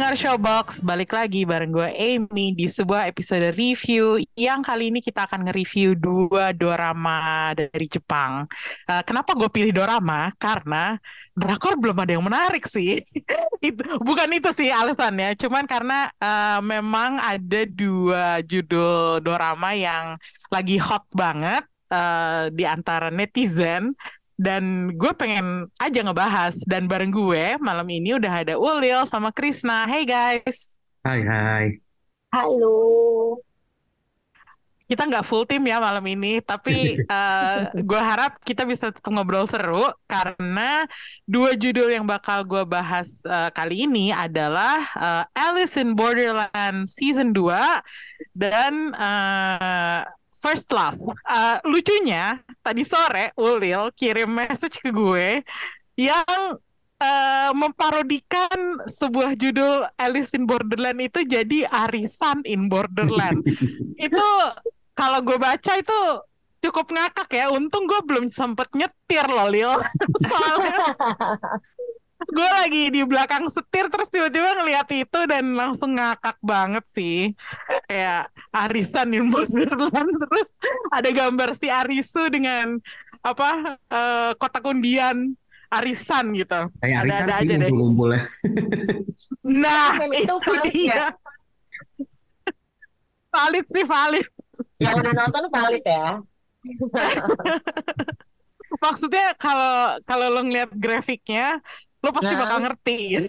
Pendengar Showbox, balik lagi bareng gue Amy di sebuah episode review yang kali ini kita akan nge-review dua dorama dari Jepang. Eh, kenapa gue pilih dorama? Karena drakor belum ada yang menarik sih. bukan itu sih alasannya, cuman karena eh, memang ada dua judul dorama yang lagi hot banget eh, di antara netizen dan gue pengen aja ngebahas dan bareng gue malam ini udah ada Ulil sama Krisna. Hey guys, Hai hai. Halo. kita nggak full tim ya malam ini, tapi eh, gue harap kita bisa tetap ngobrol seru karena dua judul yang bakal gue bahas eh, kali ini adalah eh, Alice in Borderland Season 2 dan eh, First Love. Eh, lucunya tadi sore Ulil kirim message ke gue yang eh, memparodikan sebuah judul Alice in Borderland itu jadi Arisan in Borderland. itu kalau gue baca itu cukup ngakak ya. Untung gue belum sempet nyetir loh, Lil. Soalnya gue lagi di belakang setir terus tiba-tiba ngeliat itu dan langsung ngakak banget sih. Kayak Arisan in Borderland terus ada gambar si Arisu dengan apa eh, kotak undian arisan gitu. Kayak arisan Ada-ada sih aja deh. ngumpul-ngumpulnya. Nah, itu valid ya? Valid sih, valid. Yang udah nonton valid ya. Maksudnya kalau kalau lo ngeliat grafiknya, lo pasti Nah. bakal ngerti gitu.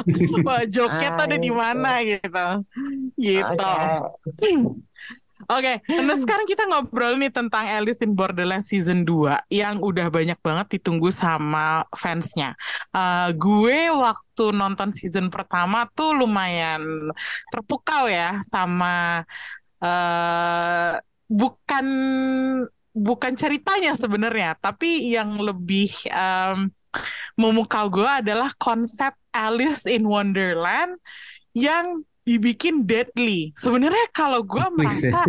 Wah, joke-nya tuh ada di Ah, mana gitu. Gitu. Oke. Oke, nah sekarang kita ngobrol nih tentang Alice in Borderland Season 2 yang udah banyak banget ditunggu sama fansnya. Eh, gue waktu nonton season pertama tuh lumayan terpukau ya sama eh bukan bukan ceritanya sebenarnya, tapi yang lebih em, memukau gue adalah konsep Alice in Wonderland yang dibikin deadly. Sebenarnya kalau gue Twist ya. merasa,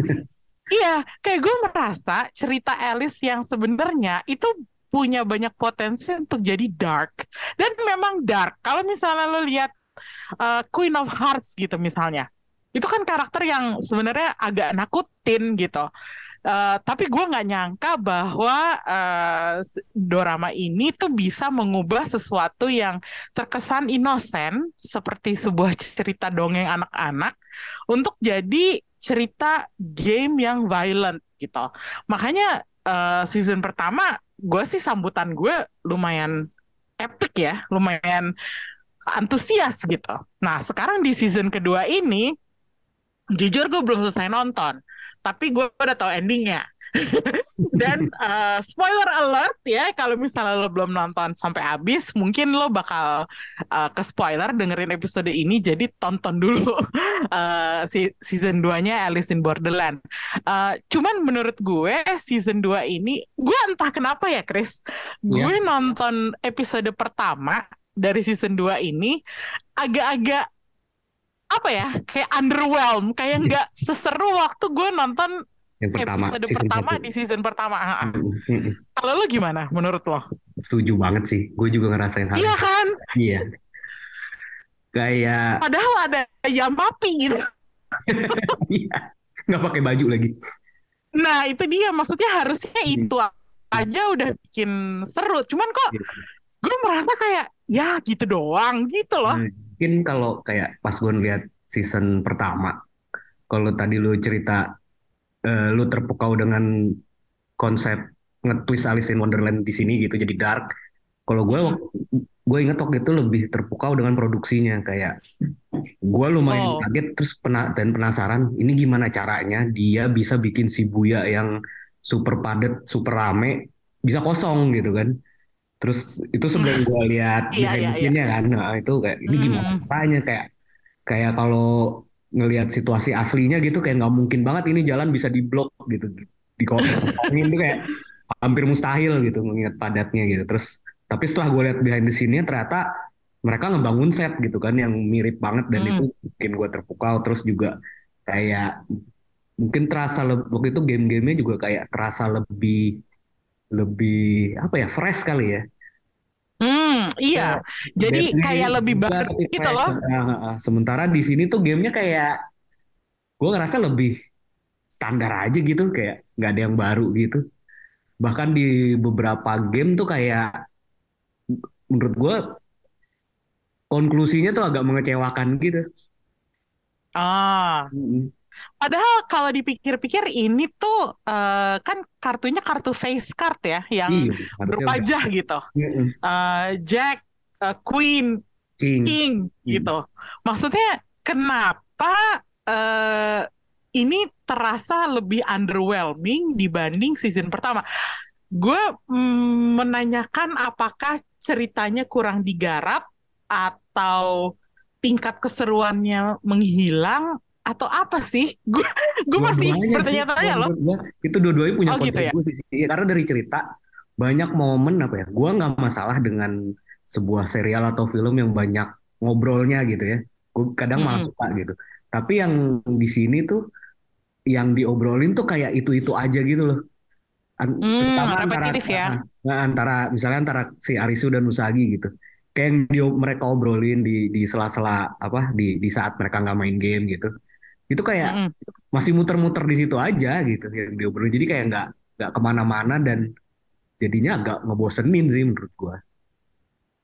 iya, kayak gue merasa cerita Alice yang sebenarnya itu punya banyak potensi untuk jadi dark. Dan memang dark. Kalau misalnya lo lihat uh, Queen of Hearts gitu misalnya, itu kan karakter yang sebenarnya agak nakutin gitu. Uh, tapi gue nggak nyangka bahwa uh, dorama ini tuh bisa mengubah sesuatu yang terkesan inosen seperti sebuah cerita dongeng anak-anak untuk jadi cerita game yang violent gitu. Makanya uh, season pertama gue sih sambutan gue lumayan epic ya, lumayan antusias gitu. Nah sekarang di season kedua ini jujur gue belum selesai nonton, tapi gue udah tahu endingnya. Dan uh, spoiler alert ya, kalau misalnya lo belum nonton sampai habis, mungkin lo bakal uh, ke spoiler dengerin episode ini, jadi tonton dulu uh, si season 2-nya Alice in Borderland. Uh, cuman menurut gue season 2 ini, gue entah kenapa ya Chris, gue nonton episode pertama dari season 2 ini agak-agak apa ya kayak underwhelm kayak nggak seseru waktu gue nonton Yang pertama, episode season pertama satu. di season pertama Ah, ah. Mm, mm, mm. kalau lo gimana menurut lo Setuju banget sih. Gue juga ngerasain hal iya kan Iya. Kayak padahal ada Yamapi gitu iya. nggak pakai baju lagi. nah itu dia maksudnya harusnya Hmm. itu aja udah bikin seru cuman kok Iya. gue merasa kayak ya gitu doang gitu loh Nah, Mungkin kalau kayak pas gue ngeliat season pertama, kalau tadi lu cerita eh, lu terpukau dengan konsep nge-twist Alice in Wonderland di sini gitu jadi dark. Kalau gue gue inget waktu itu lebih terpukau dengan produksinya kayak gue lumayan Oh. kaget terus pena dan penasaran ini gimana caranya dia bisa bikin Shibuya yang super padat, super rame bisa kosong gitu kan. Terus itu sebelum gue lihat Iya, iya, behind the scene-nya kan, nah itu kayak ini gimana Hmm. caranya kayak kayak kalau ngelihat situasi aslinya gitu kayak nggak mungkin banget ini jalan bisa diblok gitu di kosongin tuh kayak hampir mustahil gitu mengingat padatnya gitu. Terus tapi setelah gue lihat behind the scene-nya ternyata mereka ngebangun set gitu kan yang mirip banget dan Hmm. itu bikin gue terpukau terus juga kayak mungkin terasa lebih waktu itu game-gamenya juga kayak terasa lebih lebih apa ya fresh kali ya Hmm, iya. Jadi Deadly kayak lebih baru tapi gitu loh. Ah, ah, ah. sementara di sini tuh gamenya kayak gue ngerasa lebih standar aja gitu kayak nggak ada yang baru gitu bahkan di beberapa game tuh kayak menurut gue konklusinya tuh agak mengecewakan gitu Ah, Mm-mm. Padahal kalau dipikir-pikir ini tuh eh, kan kartunya kartu face card ya, yang Iya, udah. berwajah gitu. Eh, Jack, eh, Queen, King. King gitu. Maksudnya kenapa eh, ini terasa lebih underwhelming dibanding season pertama? Gue mm, menanyakan apakah ceritanya kurang digarap atau tingkat keseruannya menghilang atau apa sih? Gue gue masih bertanya-tanya loh. gua, itu dua-duanya punya Oh, gitu ya? kontribusi sih. Karena dari cerita banyak momen apa ya? Gua nggak masalah dengan sebuah serial atau film yang banyak ngobrolnya gitu ya. Gue kadang malah Mm-mm. suka gitu. Tapi yang di sini tuh yang diobrolin tuh kayak itu-itu aja gitu loh. An- Hmm, terutama antara ya. nah, antara misalnya antara si Arisu dan Usagi gitu. Kayak yang di- mereka obrolin di di sela-sela apa di di saat mereka nggak main game gitu. Itu kayak Mm-mm. masih muter-muter di situ aja gitu yang diobrolin jadi kayak nggak nggak ke mana-mana dan jadinya agak ngebosenin sih menurut gua.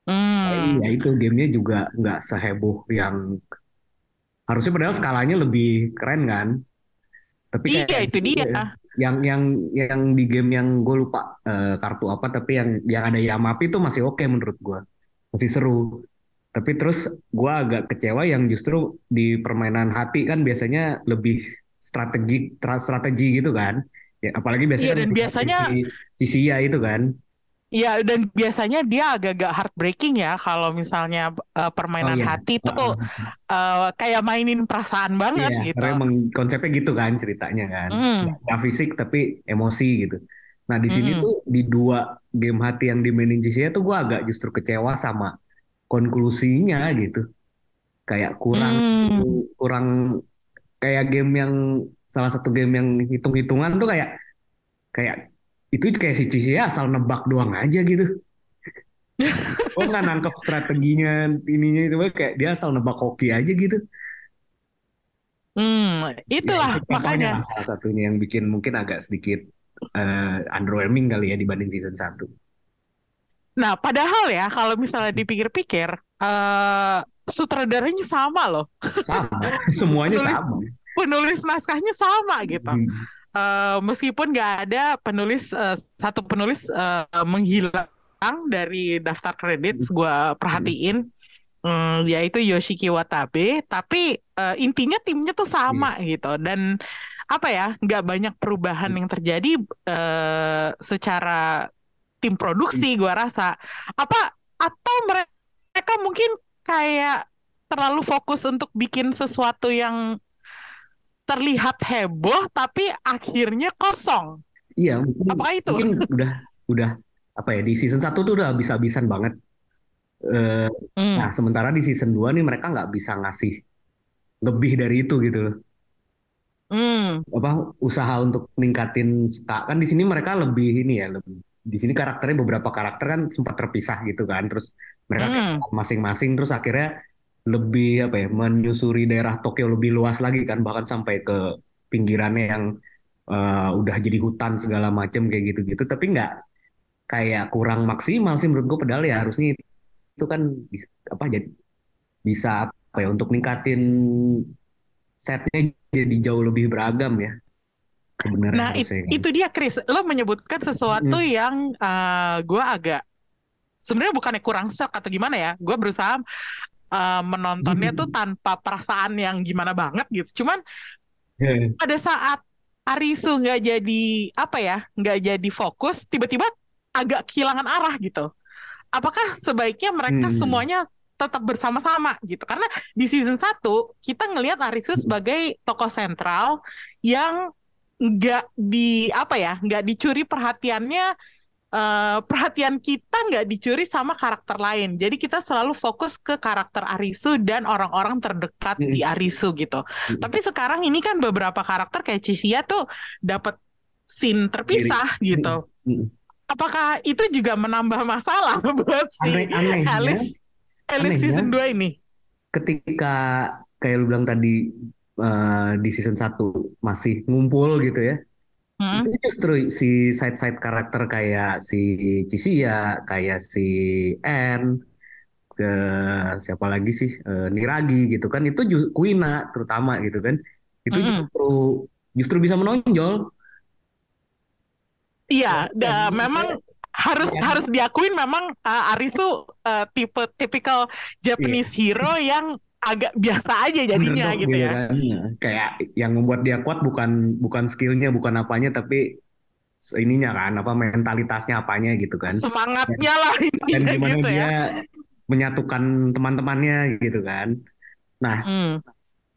Hmm. ya itu gamenya juga nggak seheboh yang harusnya padahal skalanya lebih keren kan. Tapi Iya kayak itu dia. yang yang yang di game yang gue lupa eh, kartu apa tapi yang yang ada Yamapi itu masih oke menurut gua masih seru. Tapi terus gua agak kecewa yang justru di permainan hati kan biasanya lebih strategi tra- strategi gitu kan. Ya, apalagi biasanya Iya, dan biasanya- si, si Sia itu kan. Iya, dan biasanya dia agak-agak heartbreaking ya kalau misalnya eh, permainan Oh, iya. hati tuh Heeh. eh, kayak mainin perasaan banget Iya, gitu. karena emang konsepnya gitu kan ceritanya kan. Hmm. Nggak fisik tapi emosi gitu. Nah di sini Mm-mm. tuh di dua game hati yang dimainin Cia tuh gue agak justru kecewa sama konklusinya gitu. Kayak kurang Hmm. kurang kayak game yang salah satu game yang hitung-hitungan tuh kayak kayak itu kayak si Cia asal nebak doang aja gitu. Gue nggak nangkep strateginya ininya itu kayak dia asal nebak hoki aja gitu. Hmm, itulah Ya, itu contohnya makanya. lah salah satunya yang bikin mungkin agak sedikit eh, underwhelming kali ya dibanding season 1. Nah, padahal ya kalau misalnya dipikir-pikir, eh sutradaranya sama loh, Sama, semuanya Penulis- sama. penulis naskahnya sama gitu. Hmm. Eh, meskipun nggak ada penulis eh, satu penulis eh, menghilang dari daftar kredit, gue perhatiin, Hmm, yaitu Yoshiki Watabe. Tapi eh, intinya timnya tuh sama gitu dan apa ya, nggak banyak perubahan yang terjadi eh, secara tim produksi, gue rasa. Apa atau mereka mungkin kayak terlalu fokus untuk bikin sesuatu yang terlihat heboh tapi akhirnya kosong. Iya, mungkin, Apakah itu? mungkin udah udah apa ya di season 1 tuh udah habis-habisan banget. Eh, Hmm. Nah, sementara di season 2 nih mereka nggak bisa ngasih lebih dari itu gitu loh. Hmm. Apa usaha untuk ningkatin kan di sini mereka lebih ini ya, lebih di sini karakternya beberapa karakter kan sempat terpisah gitu kan. Terus mereka Hmm. masing-masing terus akhirnya lebih apa ya, menyusuri daerah Tokyo lebih luas lagi kan bahkan sampai ke pinggirannya yang eh, udah jadi hutan segala macam kayak gitu-gitu tapi nggak kayak kurang maksimal sih menurut gue padahal ya harusnya itu kan bisa, apa jadi bisa apa ya untuk ningkatin setnya jadi jauh lebih beragam ya sebenarnya Nah, it- kan. itu dia Chris. Lo menyebutkan sesuatu Mm-mm. yang eh, gue agak sebenarnya bukannya kurang shock atau gimana ya. Gue berusaha eh, menontonnya tuh tanpa perasaan yang gimana banget gitu. Cuman Ya, pada saat Arisu nggak jadi apa ya, nggak jadi fokus, tiba-tiba agak kehilangan arah gitu. Apakah sebaiknya mereka Hmm. semuanya tetap bersama-sama gitu? Karena di season 1 kita ngelihat Arisu sebagai tokoh sentral yang nggak di apa ya nggak dicuri perhatiannya eh, perhatian kita nggak dicuri sama karakter lain. Jadi kita selalu fokus ke karakter Arisu dan orang-orang terdekat Mm. di Arisu gitu. Tapi sekarang ini kan beberapa karakter kayak Chisia tuh dapat scene terpisah gitu. Mm. apakah itu juga menambah masalah buat si Aneh-anehnya, Alice? Alice season 2 ini? ketika kayak lu bilang tadi eh, di season 1 masih ngumpul gitu ya. Hmm. Itu justru si side-side karakter kayak si Chisia, kayak si Anne, se- siapa lagi sih Eh, Niragi gitu kan itu justru Kuina terutama gitu kan. Itu Mm-mm. justru justru bisa menonjol. Iya, Ya, da- memang harus ya. harus diakuin memang uh, Aris tuh uh, tipe typical Japanese hero yang agak biasa aja jadinya underdog gitu ya. kan. Nah, Kayak yang membuat dia kuat bukan bukan skillnya, bukan apanya, tapi ininya kan apa mentalitasnya apanya gitu kan. Semangatnya lah dan intinya gimana gitu dia ya. menyatukan teman-temannya gitu kan. Nah, Hmm.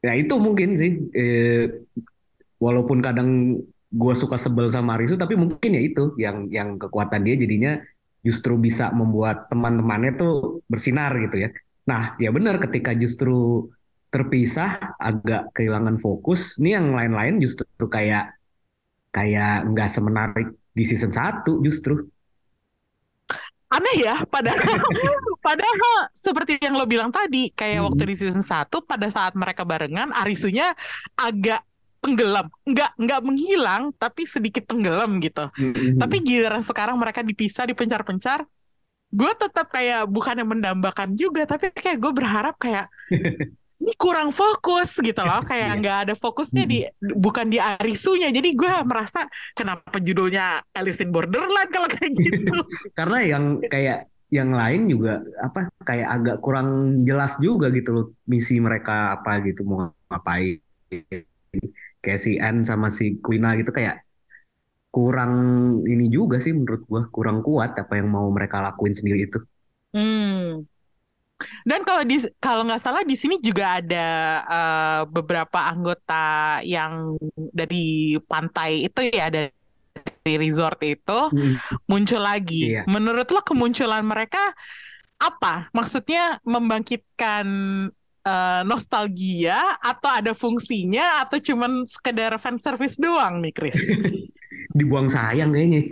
ya itu mungkin sih, eh, walaupun kadang gue suka sebel sama Arisu, tapi mungkin ya itu yang yang kekuatan dia jadinya justru bisa membuat teman-temannya tuh bersinar gitu ya. Nah, ya benar ketika justru terpisah agak kehilangan fokus, ini yang lain-lain justru kayak kayak nggak semenarik di season 1 justru. Aneh ya, padahal padahal seperti yang lo bilang tadi, kayak Mm-mm. waktu di season 1 pada saat mereka barengan Arisunya agak tenggelam, nggak nggak menghilang tapi sedikit tenggelam gitu. Tapi giliran sekarang mereka dipisah, dipencar-pencar, gue tetap kayak bukannya mendambakan juga, tapi kayak gue berharap kayak ini kurang fokus gitu loh, kayak Iya. nggak ada fokusnya di bukan di Arisunya. Jadi gue merasa kenapa judulnya Alice in Borderland kalau kayak gitu. karena yang kayak yang lain juga apa kayak agak kurang jelas juga gitu loh misi mereka apa gitu mau ngapain kayak si Anne sama si Quina gitu kayak kurang ini juga sih menurut gua kurang kuat apa yang mau mereka lakuin sendiri itu Hmm. Dan kalau di kalau nggak salah di sini juga ada eh, beberapa anggota yang dari pantai itu ya dari resort itu muncul lagi. Iya. Menurut lo kemunculan mereka apa? Maksudnya membangkitkan eh, nostalgia atau ada fungsinya atau cuman sekedar fan service doang nih, Chris? dibuang sayang kayaknya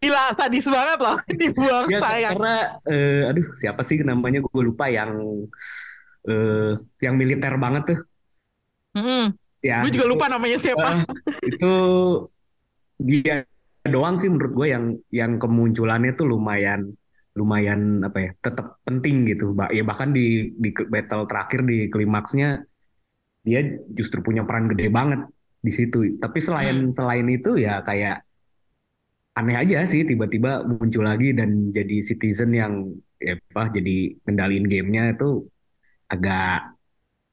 Gila, sadis banget loh dibuang ya sayang. karena eh, aduh siapa sih namanya gue lupa yang eh, yang militer banget tuh Mm-mm. ya Gue juga itu- lupa namanya siapa. Eh, itu dia doang sih menurut gue yang yang kemunculannya tuh lumayan lumayan apa ya tetap penting gitu Ba- ya bahkan di di battle terakhir di klimaksnya dia justru punya peran gede banget di situ tapi selain selain itu ya kayak aneh aja sih tiba-tiba muncul lagi dan jadi citizen yang ya apa jadi kendaliin gamenya itu agak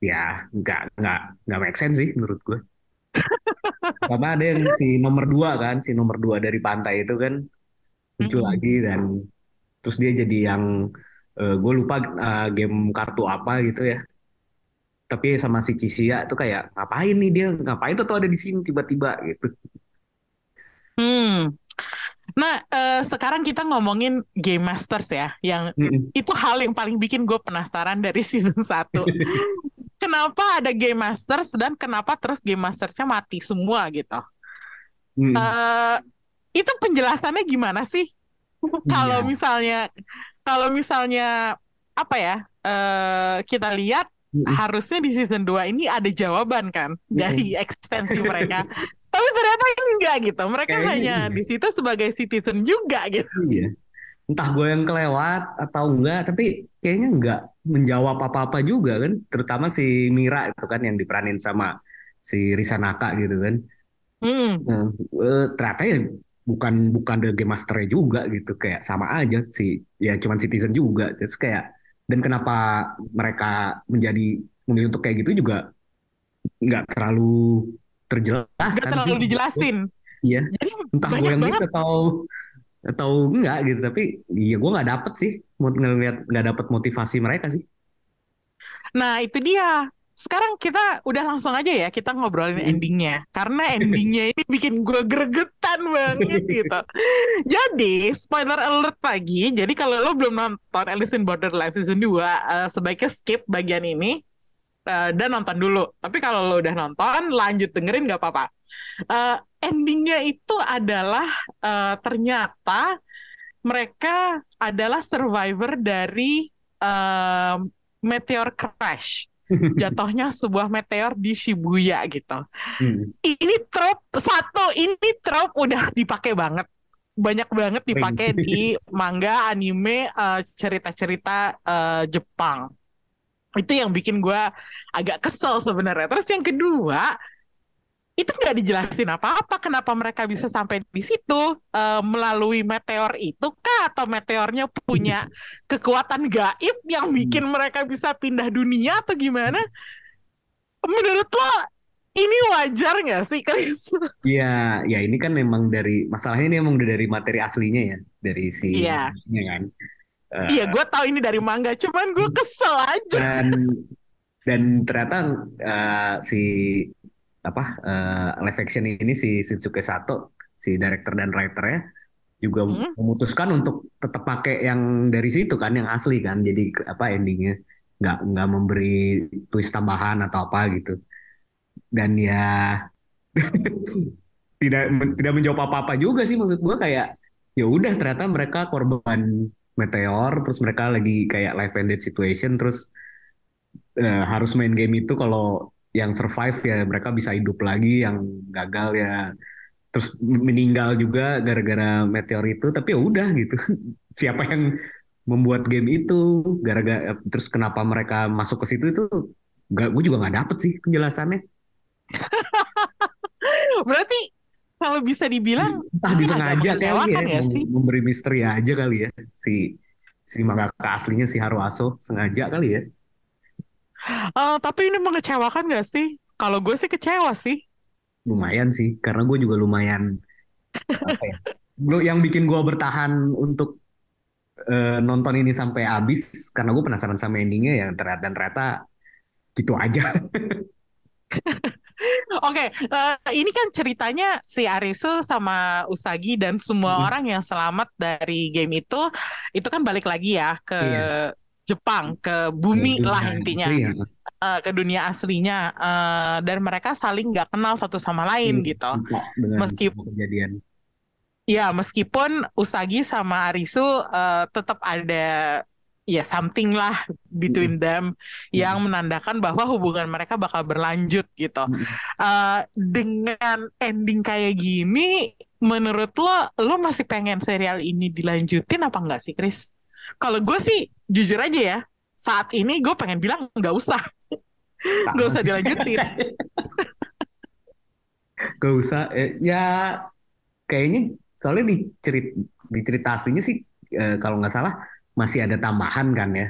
ya nggak nggak nggak make sense sih menurut gue karena ada yang si nomor dua kan, si nomor dua dari pantai itu kan muncul Mm-mm. lagi dan terus dia jadi yang gue lupa eh, game kartu apa gitu ya. Tapi sama si Cisia tuh kayak ngapain nih dia ngapain tuh, tuh ada di sini tiba-tiba gitu. Hmm. Nah, eh, sekarang kita ngomongin Game Masters ya, yang Mm-mm. itu hal yang paling bikin gue penasaran dari season 1. Kenapa ada Game Masters dan kenapa terus Game Mastersnya mati semua gitu? Mm. eh itu penjelasannya gimana sih? Kalau Iya. misalnya, kalau misalnya apa ya? eh kita lihat Harusnya di season 2 ini ada jawaban kan dari ekstensi mereka. Tapi ternyata enggak gitu. Mereka Kayaknya hanya iya. di situ sebagai citizen juga gitu. Iya. Entah gue yang kelewat atau enggak, tapi kayaknya enggak menjawab apa-apa juga kan. Terutama si Mira itu kan yang diperanin sama si Risanaka gitu kan. Hmm. Nah, eh, ternyata ya bukan bukan the game masternya juga gitu kayak sama aja sih ya cuman citizen juga terus kayak dan kenapa mereka menjadi memilih untuk kayak gitu juga nggak terlalu terjelas Gak kan terlalu sih. dijelasin. Iya. Jadi entah gue yang banget. gitu atau atau enggak gitu tapi iya gue nggak dapet sih mau ngeliat nggak dapet motivasi mereka sih Nah, itu dia. Sekarang kita udah langsung aja ya kita ngobrolin Hmm. endingnya karena endingnya ini bikin gue gregetan banget gitu. Jadi spoiler alert lagi. Jadi kalau lo belum nonton Alice in Borderland season 2 eh, sebaiknya skip bagian ini eh, dan nonton dulu. Tapi kalau lo udah nonton lanjut dengerin nggak apa-apa. Eh, endingnya itu adalah eh, ternyata mereka adalah survivor dari eh, meteor crash jatuhnya sebuah meteor di Shibuya gitu. Hmm. Ini trope satu, ini trope udah dipakai banget. Banyak banget dipakai di manga, anime, eh, cerita-cerita eh, Jepang. Itu yang bikin gue agak kesel sebenarnya. Terus yang kedua, itu nggak dijelasin apa-apa kenapa mereka bisa sampai di situ eh, melalui meteor itu kah atau meteornya punya kekuatan gaib yang bikin mereka bisa pindah dunia atau gimana? Menurut lo ini wajar nggak sih, Chris? Iya, ya ini kan memang dari masalahnya ini emang udah dari materi aslinya ya, dari si ya kan. Eh, Iya, gue tahu ini dari manga, cuman gue kesel aja. dan dan ternyata eh, si apa eh, live action ini si Shinsuke Sato, si director dan writernya juga Hmm. memutuskan untuk tetap pakai yang dari situ kan, yang asli kan. Jadi apa endingnya nggak nggak memberi twist tambahan atau apa gitu. Dan ya tidak men- tidak menjawab apa-apa juga sih maksud gua kayak ya udah ternyata mereka korban meteor terus mereka lagi kayak life death situation terus eh, harus main game itu kalau yang survive ya mereka bisa hidup lagi yang gagal ya. Terus meninggal juga gara-gara meteor itu tapi ya udah gitu. Siapa yang membuat game itu? Gara-gara terus kenapa mereka masuk ke situ itu gak, gue juga nggak dapet sih penjelasannya. Berarti kalau bisa dibilang entah disengaja kali ya ya sih? memberi misteri aja kali ya. Si si mangaka aslinya si Haruaso sengaja kali ya Eh, tapi ini mengecewakan gak sih? Kalau gue sih kecewa sih. lumayan sih karena gue juga lumayan apa ya yang bikin gue bertahan untuk eh, nonton ini sampai habis karena gue penasaran sama endingnya ya ternyata dan ternyata gitu aja Oke, eh, ini kan ceritanya si Arisu sama Usagi dan semua Mm. orang yang selamat dari game itu, itu kan balik lagi ya ke Iya. Jepang, ke bumi Dunia lah intinya, asli ya. Eh, ke dunia aslinya, Eh, dan mereka saling nggak kenal satu sama lain Iya, gitu. dengan Meskipun- kejadian Ya, meskipun Usagi sama Arisu eh, tetap ada ya something lah between them yang menandakan bahwa hubungan mereka bakal berlanjut gitu. Mm. Eh, dengan ending kayak gini, menurut lo, lo masih pengen serial ini dilanjutin apa enggak sih, Chris? Kalau gue sih jujur aja ya, saat ini gue pengen bilang nggak usah, nggak usah dilanjutin. Gak usah. Eh, ya kayaknya soalnya di cerit di cerita aslinya sih eh, kalau nggak salah masih ada tambahan kan ya.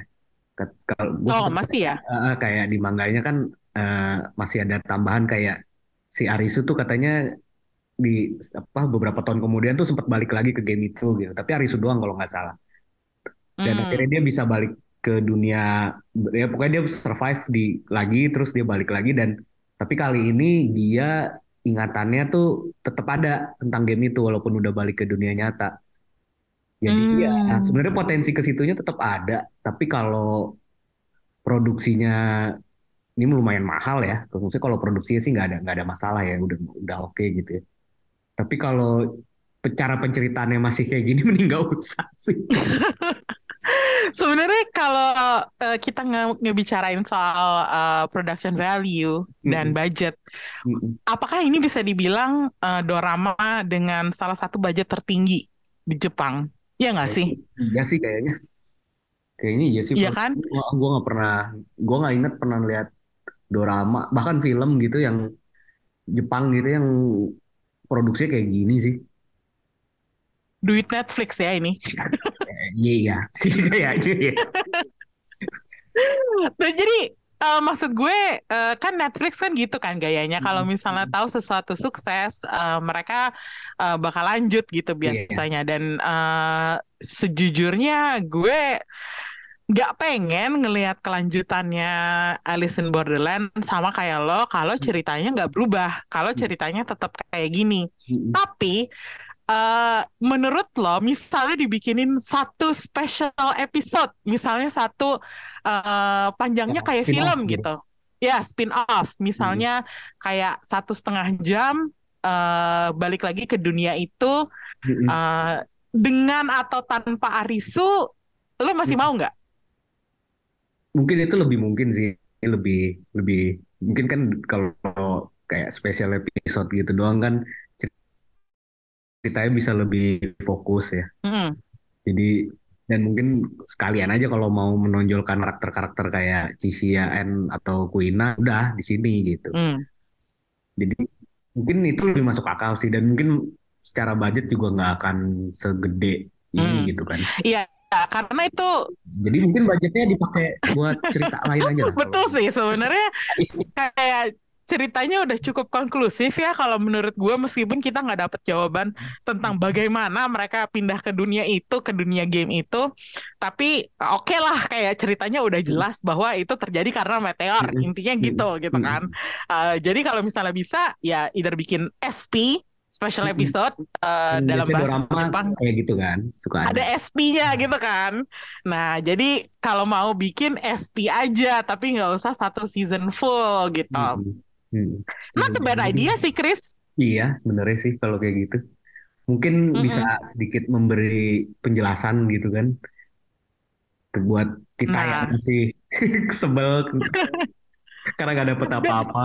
Kalau Oh, masih ya? eh, kayak di manganya kan eh, masih ada tambahan kayak si Arisu tuh katanya di apa beberapa tahun kemudian tuh sempat balik lagi ke game itu gitu. Tapi Arisu doang kalau nggak salah dan Hmm. akhirnya dia bisa balik ke dunia ya pokoknya dia survive di lagi terus dia balik lagi dan tapi kali ini dia ingatannya tuh tetap ada tentang game itu walaupun udah balik ke dunia nyata jadi ya Hmm. sebenarnya potensi ke situnya tetap ada tapi kalau produksinya ini lumayan mahal ya maksudnya kalau produksinya sih nggak ada nggak ada masalah ya udah udah oke gitu ya tapi kalau cara penceritaannya masih kayak gini mending nggak usah sih Sebenarnya kalau eh, kita nge- ngebicarain soal eh, production value dan budget, apakah ini bisa dibilang eh, dorama dengan salah satu budget tertinggi di Jepang? Ya nggak sih? Iya sih kayaknya. Kayaknya iya sih. Iya kan? Gua nggak pernah, gua nggak inget pernah lihat dorama, bahkan film gitu yang Jepang gitu yang produksinya kayak gini sih. Duit Netflix ya ini. Iya iya sih kayaknya ya. Nah, jadi eh, maksud gue eh, kan Netflix kan gitu kan gayanya. Kalau Mm-mm. misalnya tahu sesuatu sukses, eh, mereka eh, bakal lanjut gitu Iya. biasanya. Dan eh, sejujurnya gue nggak pengen ngelihat kelanjutannya Alice in Borderland sama kayak lo kalau ceritanya nggak berubah, kalau ceritanya tetap kayak gini. Mm-mm. Tapi eh menurut lo, misalnya dibikinin satu special episode, misalnya satu eh panjangnya Ya, kayak film gitu. gitu, ya spin off, misalnya kayak satu setengah jam eh balik lagi ke dunia itu Mm-mm. eh dengan atau tanpa Arisu, lo masih mau nggak? Mungkin itu lebih mungkin sih, lebih lebih mungkin kan kalau kayak special episode gitu doang kan ceritanya bisa lebih fokus ya. Mm-mm. Jadi dan mungkin sekalian aja kalau mau menonjolkan karakter-karakter kayak Cisia N atau Kuina udah di sini gitu. Mm. Jadi mungkin itu lebih masuk akal sih dan mungkin secara budget juga nggak akan segede ini Hmm. gitu kan. Iya, karena itu Jadi mungkin budgetnya dipakai buat cerita lain aja betul sih sebenarnya kayak ceritanya udah cukup konklusif ya kalau menurut gue meskipun kita nggak dapet jawaban tentang bagaimana mereka pindah ke dunia itu ke dunia game itu tapi oke lah kayak ceritanya udah jelas bahwa itu terjadi karena meteor intinya gitu gitu kan Eh, jadi kalau misalnya bisa ya either bikin SP special episode Kan dalam bahasa Jepang kayak gitu kan, suka ada ada. SP-nya gitu kan. Nah, jadi kalau mau bikin SP aja, tapi nggak usah satu season full gitu. Hmm. Hmm. Not a bad idea sih, Chris. Iya, sebenarnya sih kalau kayak gitu. Mungkin Mm-mm. bisa sedikit memberi penjelasan gitu kan. Buat kita Nah. yang masih sebel karena nggak dapet apa-apa.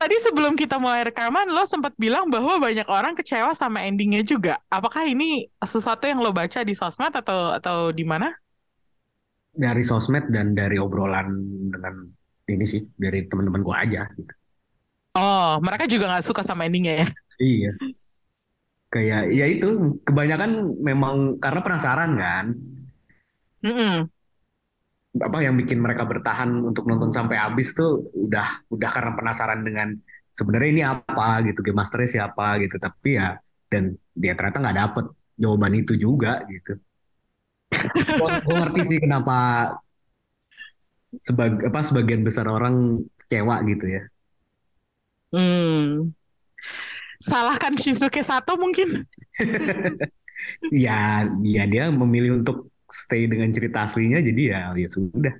Tadi sebelum kita mulai rekaman, lo sempat bilang bahwa banyak orang kecewa sama endingnya juga. Apakah ini sesuatu yang lo baca di sosmed atau atau di mana? Dari sosmed dan dari obrolan dengan ini sih, dari teman-teman gua aja gitu. Oh, mereka juga nggak suka sama endingnya ya? Iya. Kayak ya itu kebanyakan memang karena penasaran kan. Mm-mm. Apa yang bikin mereka bertahan untuk nonton sampai habis tuh udah udah karena penasaran dengan sebenarnya ini apa gitu, game masternya siapa gitu. Tapi ya dan dia ternyata nggak dapet jawaban itu juga gitu. Gua ngerti sih kenapa sebag apa sebagian besar orang kecewa gitu ya. Hmm. Salahkan Shinsuke Sato mungkin? Ya, ya dia memilih untuk stay dengan cerita aslinya jadi ya ya sudah.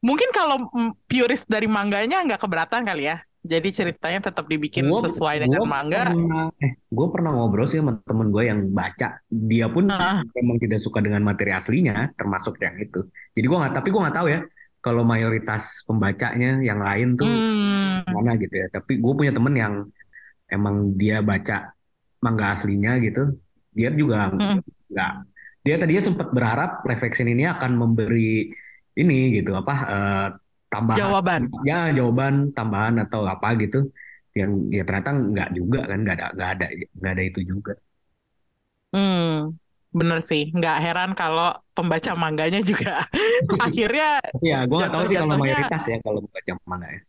Mungkin kalau purist dari mangganya nggak keberatan kali ya. Jadi ceritanya tetap dibikin Gua- sesuai dengan gua manga. Pernah, eh, gue pernah ngobrol sih sama temen gue yang baca. Dia pun Ah. memang tidak suka dengan materi aslinya, termasuk yang itu. Jadi gue nggak, tapi gue nggak tahu ya kalau mayoritas pembacanya yang lain tuh Hmm. mana gitu ya. Tapi gue punya temen yang emang dia baca manga aslinya gitu. Dia juga Hmm. nggak. Dia tadinya sempat berharap live action ini akan memberi ini gitu apa eh, tambahan Jawaban. ya jawaban tambahan atau apa gitu yang ya ternyata nggak juga kan nggak ada nggak ada nggak ada itu juga Hmm. Bener sih. Nggak heran kalau pembaca mangganya juga akhirnya tapi ya gue nggak tahu sih kalau mayoritas ya kalau membaca manga ya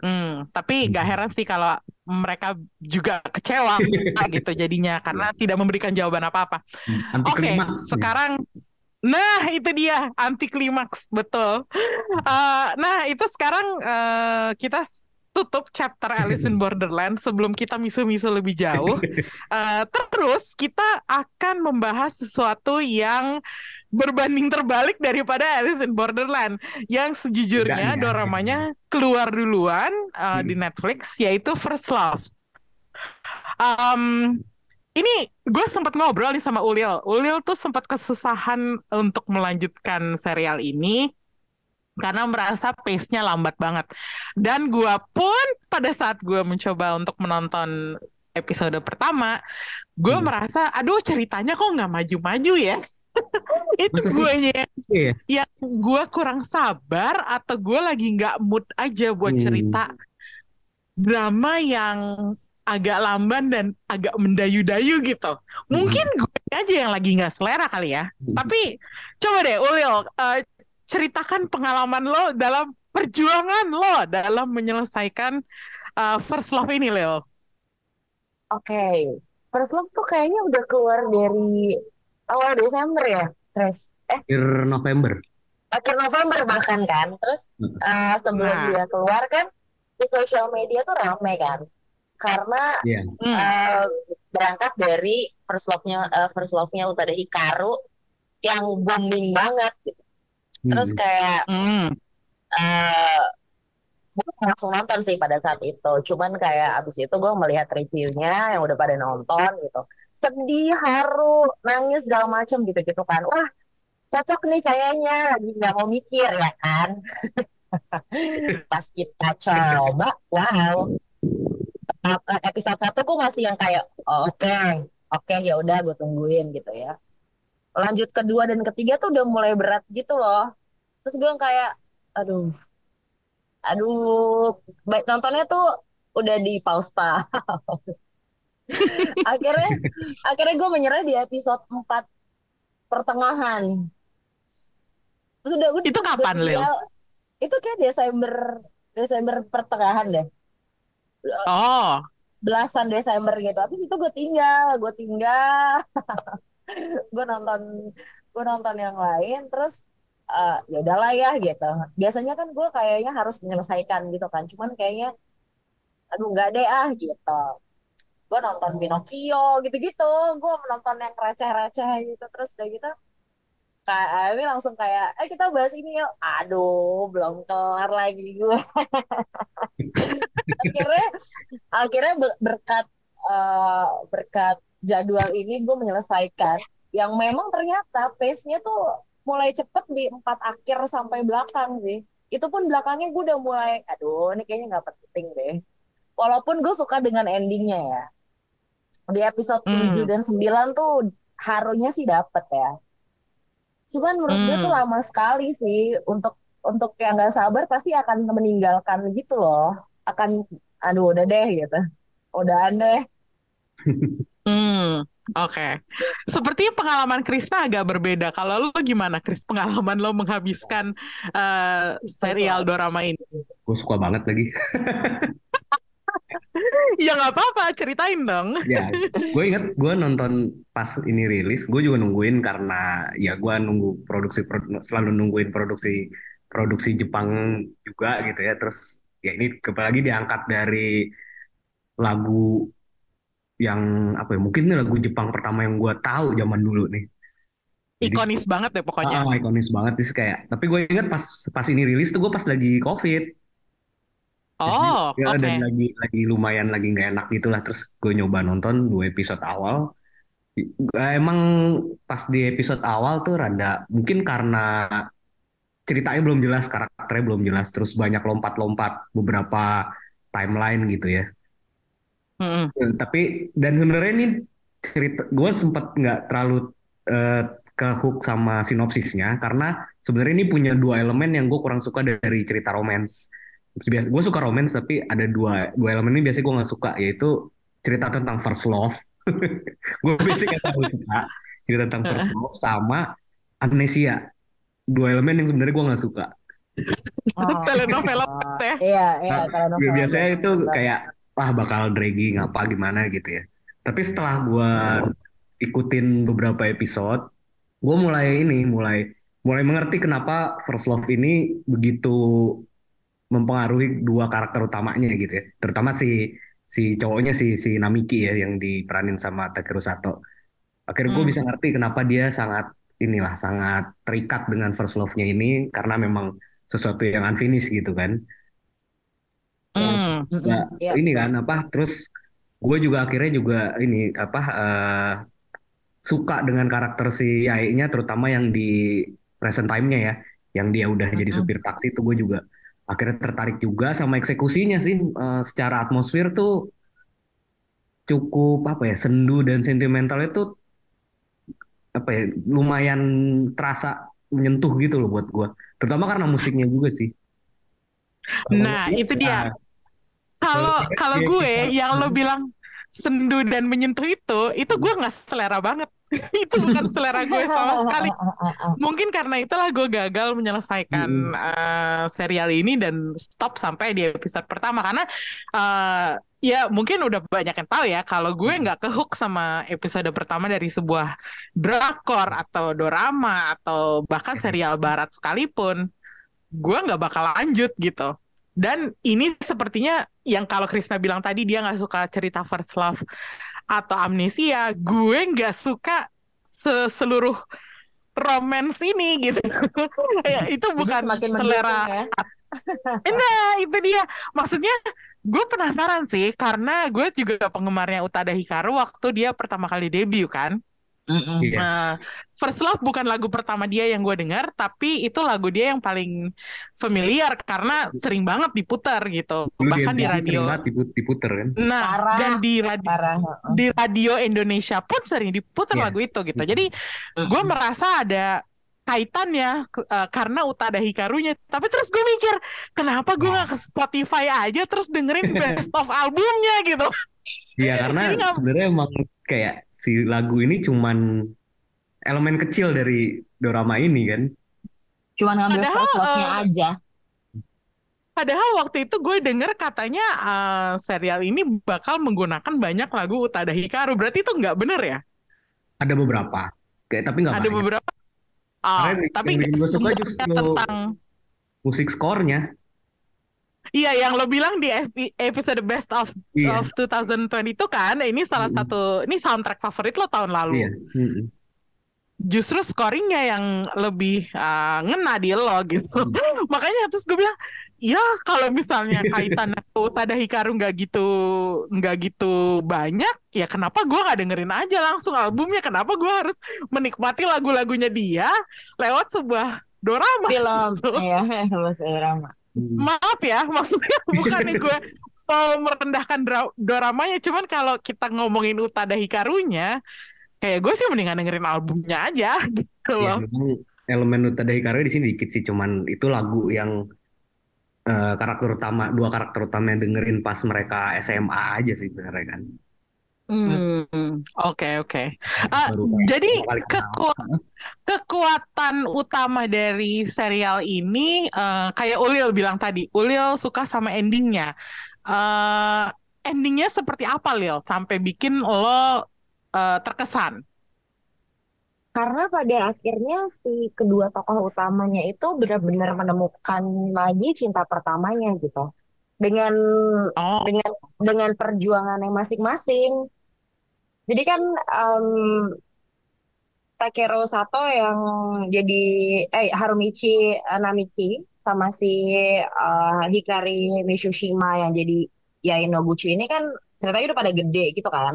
Hmm, tapi nggak heran sih kalau mereka juga kecewa gitu jadinya karena tidak memberikan jawaban apa-apa. anti Oke, klimaks sekarang nah itu dia anti klimaks betul. Eh, nah itu sekarang eh, kita tutup chapter Alice in Borderland sebelum kita misu-misu lebih jauh. Eh, terus kita akan membahas sesuatu yang berbanding terbalik daripada Alice in Borderland yang sejujurnya Bedanya. doramanya keluar duluan di Hmm. Netflix yaitu First Love. Em, ini gue sempat ngobrol nih sama Ulil. Ulil tuh sempat kesusahan untuk melanjutkan serial ini karena merasa pace-nya lambat banget. Dan gue pun pada saat gue mencoba untuk menonton episode pertama, gue Hmm. merasa, aduh ceritanya kok nggak maju-maju ya. Itu gue Iya. yang gue kurang sabar atau gue lagi nggak mood aja buat Hmm. cerita drama yang agak lamban dan agak mendayu-dayu gitu. Mungkin gue aja yang lagi nggak selera kali ya. Hmm. Tapi coba deh Ulil, eh, ceritakan pengalaman lo dalam perjuangan lo dalam menyelesaikan eh, First Love ini, Leo. Oke, First Love tuh kayaknya udah keluar dari awal Desember ya, Tres. akhir November. akhir November bahkan kan. Terus Hmm. eh, sebelum Nah. dia keluar kan di sosial media tuh rame kan. Karena Iya. Hmm. eh, berangkat dari first love-nya eh, first love-nya Utada Hikaru yang booming banget. gitu. Terus Hmm. kayak Hmm. eh gue langsung nonton sih pada saat itu. Cuman kayak abis itu gue melihat reviewnya yang udah pada nonton gitu. Sedih, haru, nangis segala macem gitu-gitu kan. Wah, cocok nih kayaknya. Lagi nggak mau mikir ya kan. Pas kita coba, wow. Ep- Episode satu gue masih yang kayak, oh, oke, oke ya udah gue tungguin gitu ya. Lanjut kedua dan ketiga tuh udah mulai berat gitu loh. Terus gue kayak, aduh, aduh, baik nontonnya tuh udah di pause pa. akhirnya, akhirnya gue menyerah di episode 4 pertengahan. Terus udah udah Itu kapan, udah Lil? Itu kayak Desember Desember pertengahan deh. Oh, Belasan Desember gitu. Habis itu gue tinggal, gue tinggal. gue nonton gue nonton yang lain terus eh, ya udahlah ya gitu. Biasanya kan gue kayaknya harus menyelesaikan gitu kan. Cuman kayaknya aduh nggak deh ah gitu. Gue nonton Pinocchio gitu-gitu. Gue menonton yang receh-receh gitu terus udah gitu kayak ini langsung kayak eh kita bahas ini yuk. Aduh, belum kelar lagi gue. akhirnya akhirnya ber- berkat eh, berkat jadwal ini gue menyelesaikan. Yang memang ternyata pace-nya tuh mulai cepet di empat akhir sampai belakang sih. Itu pun belakangnya gue udah mulai aduh ini kayaknya nggak penting deh. Walaupun gue suka dengan endingnya ya. Di episode Hmm. 7 dan 9 tuh harunya sih dapet ya. Cuman menurut gue Hmm. tuh lama sekali sih untuk untuk yang nggak sabar pasti akan meninggalkan gitu loh. Akan aduh udah deh gitu. Udah deh hmm, oke. Sepertinya pengalaman Krisna agak berbeda. Kalau lo gimana, Kris? Pengalaman lo menghabiskan eh, serial dorama ini? Gue suka banget lagi. Ya nggak apa-apa, ceritain dong. Ya, gue inget gue nonton pas ini rilis, gue juga nungguin karena ya gue nunggu produksi pro- selalu nungguin produksi produksi Jepang juga gitu ya. Terus ya ini apalagi diangkat dari lagu yang apa ya? Mungkin ini lagu Jepang pertama yang gue tahu zaman dulu nih. Jadi Ikonis banget ya pokoknya. ah, ikonis banget sih kayak. Tapi gue inget pas pas ini rilis tuh gue pas lagi COVID. Oh, ya oke. dan lagi lagi lumayan lagi nggak enak gitulah. Terus gue nyoba nonton dua episode awal. Emang pas di episode awal tuh rada mungkin karena ceritanya belum jelas, karakternya belum jelas, terus banyak lompat-lompat beberapa timeline gitu ya. Eh, Tapi dan sebenarnya ini cerita gue sempat nggak terlalu eh, ke hook sama sinopsisnya karena sebenarnya ini punya dua elemen yang gue kurang suka dari cerita romance. Biasa gue suka romance tapi ada dua dua elemen ini biasanya gue nggak suka yaitu cerita tentang first love. gue biasanya nggak terlalu suka cerita tentang first love sama amnesia. Dua elemen yang sebenarnya gue nggak suka. Oh. Telenovela banget ya. Iya, iya, Nah, kalau novel biasanya itu kayak wah bakal dragging apa gimana gitu ya. Tapi setelah gua ikutin beberapa episode, gue mulai ini mulai mulai mengerti kenapa First Love ini begitu mempengaruhi dua karakter utamanya gitu ya. Terutama si si cowoknya si si Namiki ya yang diperanin sama Takeru Sato. Akhirnya gue Hmm. bisa ngerti kenapa dia sangat inilah sangat terikat dengan First Love-nya ini karena memang sesuatu yang unfinished gitu kan. Hmm. juga Mm-mm, iya. ini kan apa terus gue juga akhirnya juga ini apa eh, suka dengan karakter si Yae-nya terutama yang di present time-nya ya yang dia udah jadi Mm-mm. supir taksi itu gue juga akhirnya tertarik juga sama eksekusinya sih Eh, secara atmosfer tuh cukup apa ya sendu dan sentimental itu apa ya lumayan terasa menyentuh gitu loh buat gue terutama karena musiknya juga sih Nah, itu dia. Nah, Kalau kalau gue yang lo bilang sendu dan menyentuh itu, itu gue nggak selera banget. itu bukan selera gue sama sekali. Mungkin karena itulah gue gagal menyelesaikan Mm-mm. eh, serial ini dan stop sampai di episode pertama karena eh, ya mungkin udah banyak yang tahu ya kalau gue nggak kehook sama episode pertama dari sebuah drakor atau dorama atau bahkan serial barat sekalipun, gue nggak bakal lanjut gitu. Dan ini sepertinya yang kalau Krisna bilang tadi dia nggak suka cerita first love atau amnesia, gue nggak suka se- seluruh romance ini gitu. Ya, itu bukan semakin selera. ya. Nah, itu dia. Maksudnya gue penasaran sih karena gue juga penggemarnya Utada Hikaru waktu dia pertama kali debut kan. Mm-mm. Iya. Nah, First Love bukan lagu pertama dia yang gue dengar, tapi itu lagu dia yang paling familiar karena sering banget diputar gitu. Dulu Bahkan di sering radio. dipu- diputer kan. Nah, Parah. dan di radio Parah. di radio Indonesia pun sering diputar Iya. lagu itu gitu. Jadi gue merasa ada kaitannya eh, karena Utada Hikarunya. Tapi terus gue mikir, kenapa gue nggak ke Spotify aja terus dengerin best of albumnya gitu? Iya karena sebenarnya emang kayak si lagu ini cuman elemen kecil dari dorama ini kan. Cuman ngambil Padahal, love-nya eh, aja. Padahal waktu itu gue denger katanya eh, serial ini bakal menggunakan banyak lagu Utada Hikaru. Berarti itu nggak bener ya? Ada beberapa. Kayak tapi nggak Ada banyak. beberapa. Karena yang tapi gue suka justru tentang Musik skornya. Iya, yang lo bilang di epi- episode Best of Iya. of 2020 itu kan, ini salah Mm-mm. satu, ini soundtrack favorit lo tahun lalu. Iya. Mm-mm. Justru scoringnya yang lebih uh, ngena di lo gitu. Makanya terus gue bilang, ya kalau misalnya kaitan ke Tada Hikaru nggak gitu nggak gitu banyak, ya kenapa gue nggak dengerin aja langsung albumnya? Kenapa gue harus menikmati lagu-lagunya dia lewat sebuah dorama? Film. gitu. Iya, bahasa drama. Mm. Maaf ya, maksudnya bukannya gue mau merendahkan dra- doramanya, cuman kalau kita ngomongin Utada Hikarunya, kayak gue sih mendingan dengerin albumnya aja gitu Iya, loh. memang elemen Utada Hikaru di sini dikit sih, cuman itu lagu yang eh, karakter utama, dua karakter utama yang dengerin pas mereka SMA aja sih sebenarnya kan. Hmm, oke oke. Ah, jadi keku- kekuatan utama dari serial ini eh, kayak Ulil bilang tadi, Ulil suka sama endingnya. Eh, endingnya seperti apa Lil sampai bikin lo eh, terkesan? Karena pada akhirnya si kedua tokoh utamanya itu benar-benar menemukan lagi cinta pertamanya gitu. Dengan Oh, dengan dengan perjuangannya masing-masing. Jadi kan em, Takeru Sato yang jadi eh Harumichi eh, Namiki sama si eh, Hikari Mitsushima yang jadi Yai Noguchi ini kan ceritanya udah pada gede gitu kan.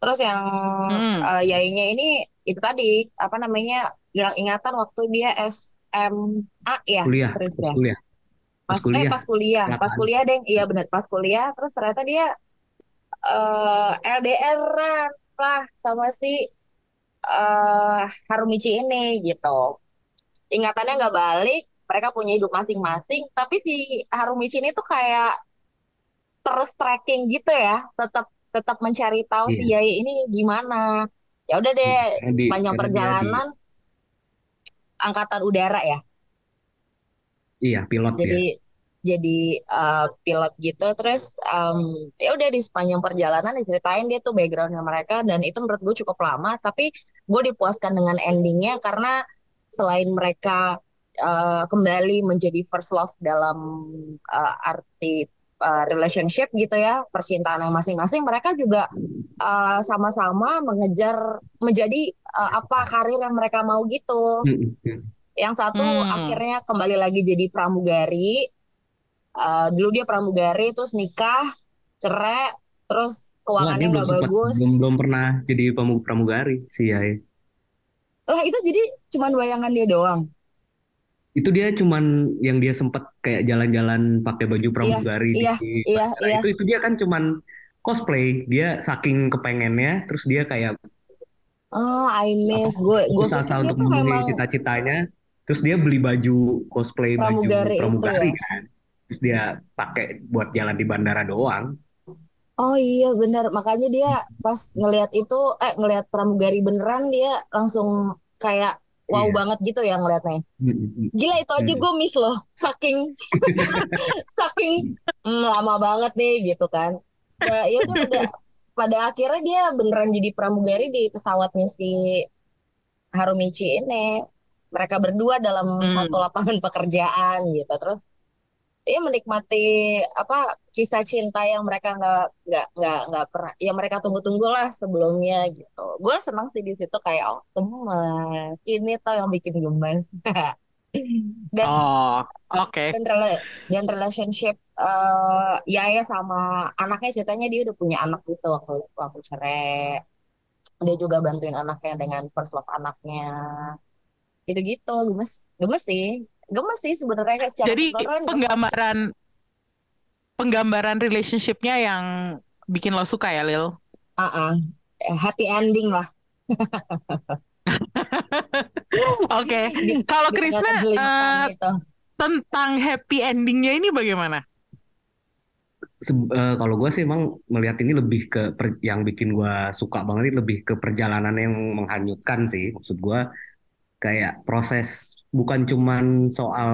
Terus yang Hmm. eh, Yainya ini itu tadi apa namanya hilang ingatan waktu dia SMA ya Kuliah, terus pas ya. kuliah, pas Pas, eh kuliah. pas kuliah, pas kuliah deh, iya benar pas kuliah. Terus ternyata dia eh LDR lah sama si eh Harumichi ini gitu. Ingatannya nggak balik, mereka punya hidup masing-masing. Tapi si Harumichi ini tuh kayak terus tracking gitu ya, tetap tetap mencari tahu si Iya. Yai ini gimana. Ya udah deh, Karena di, panjang dia di, perjalanan angkatan udara ya. iya pilot ya. Jadi uh, pilot gitu terus um, ya udah di sepanjang perjalanan diceritain dia tuh backgroundnya mereka dan itu menurut gue cukup lama tapi gue dipuaskan dengan endingnya karena selain mereka uh, kembali menjadi first love dalam uh, arti uh, relationship gitu ya percintaan yang masing-masing mereka juga uh, sama-sama mengejar menjadi uh, apa karir yang mereka mau gitu Mm, mm. yang satu Hmm. akhirnya kembali lagi jadi pramugari. Eh, dulu dia pramugari, terus nikah, cerai, terus keuangannya nggak bagus. belum belum pernah jadi pramugari si Yai. Lah itu jadi cuman bayangan dia doang. Itu dia cuman yang dia sempat kayak jalan-jalan pakai baju pramugari iya, di iya, bandara. iya. Itu itu dia kan cuman cosplay. Dia saking kepengennya, terus dia kayak Oh, I miss. Gue gue dia untuk memenuhi memang cita-citanya. Terus dia beli baju cosplay baju Pramugari itu pramugari ya? Kan. Terus dia pakai buat jalan di bandara doang. Oh iya benar, makanya dia pas ngelihat itu, eh ngelihat pramugari beneran dia langsung kayak wow Iya. banget gitu ya ngelihatnya. Gila itu aja Mm. gue miss loh, saking saking "Hmm, lama banget nih gitu kan. Ya, ya udah pada pada akhirnya dia beneran jadi pramugari di pesawatnya si Harumichi ini. Mereka berdua dalam Hmm. satu lapangan pekerjaan gitu. Terus ya menikmati apa kisah cinta yang mereka nggak nggak nggak nggak pernah yang mereka tunggu-tunggu lah sebelumnya gitu. Gue senang sih di situ kayak oh gemes. Ini tau yang bikin gemes. Dan Oh, oke. dan, rela- dan relationship eh Yaya sama anaknya ceritanya dia udah punya anak gitu waktu waktu cerai. Dia juga bantuin anaknya dengan first love anaknya. Gitu-gitu, gemes. Gemes sih. Gemes sih sebenarnya secara Jadi keseluruhan gemes. penggambaran penggambaran relationship-nya yang bikin lo suka ya, Lil? Ah, ah. happy ending lah. Oke. Di, Kalau Krisna gitu. tentang happy endingnya ini bagaimana? Se- eh, kalau gue sih emang melihat ini lebih ke per- yang bikin gue suka banget ini lebih ke perjalanan yang menghanyutkan sih. Maksud gue kayak proses bukan cuman soal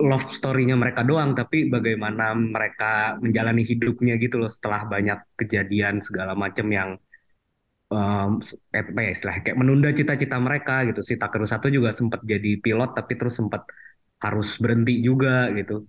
love story-nya mereka doang, tapi bagaimana mereka menjalani hidupnya gitu loh setelah banyak kejadian segala macam yang em, eh, ya istilahnya kayak menunda cita-cita mereka gitu. Si Takeru Sato juga sempat jadi pilot tapi terus sempat harus berhenti juga gitu.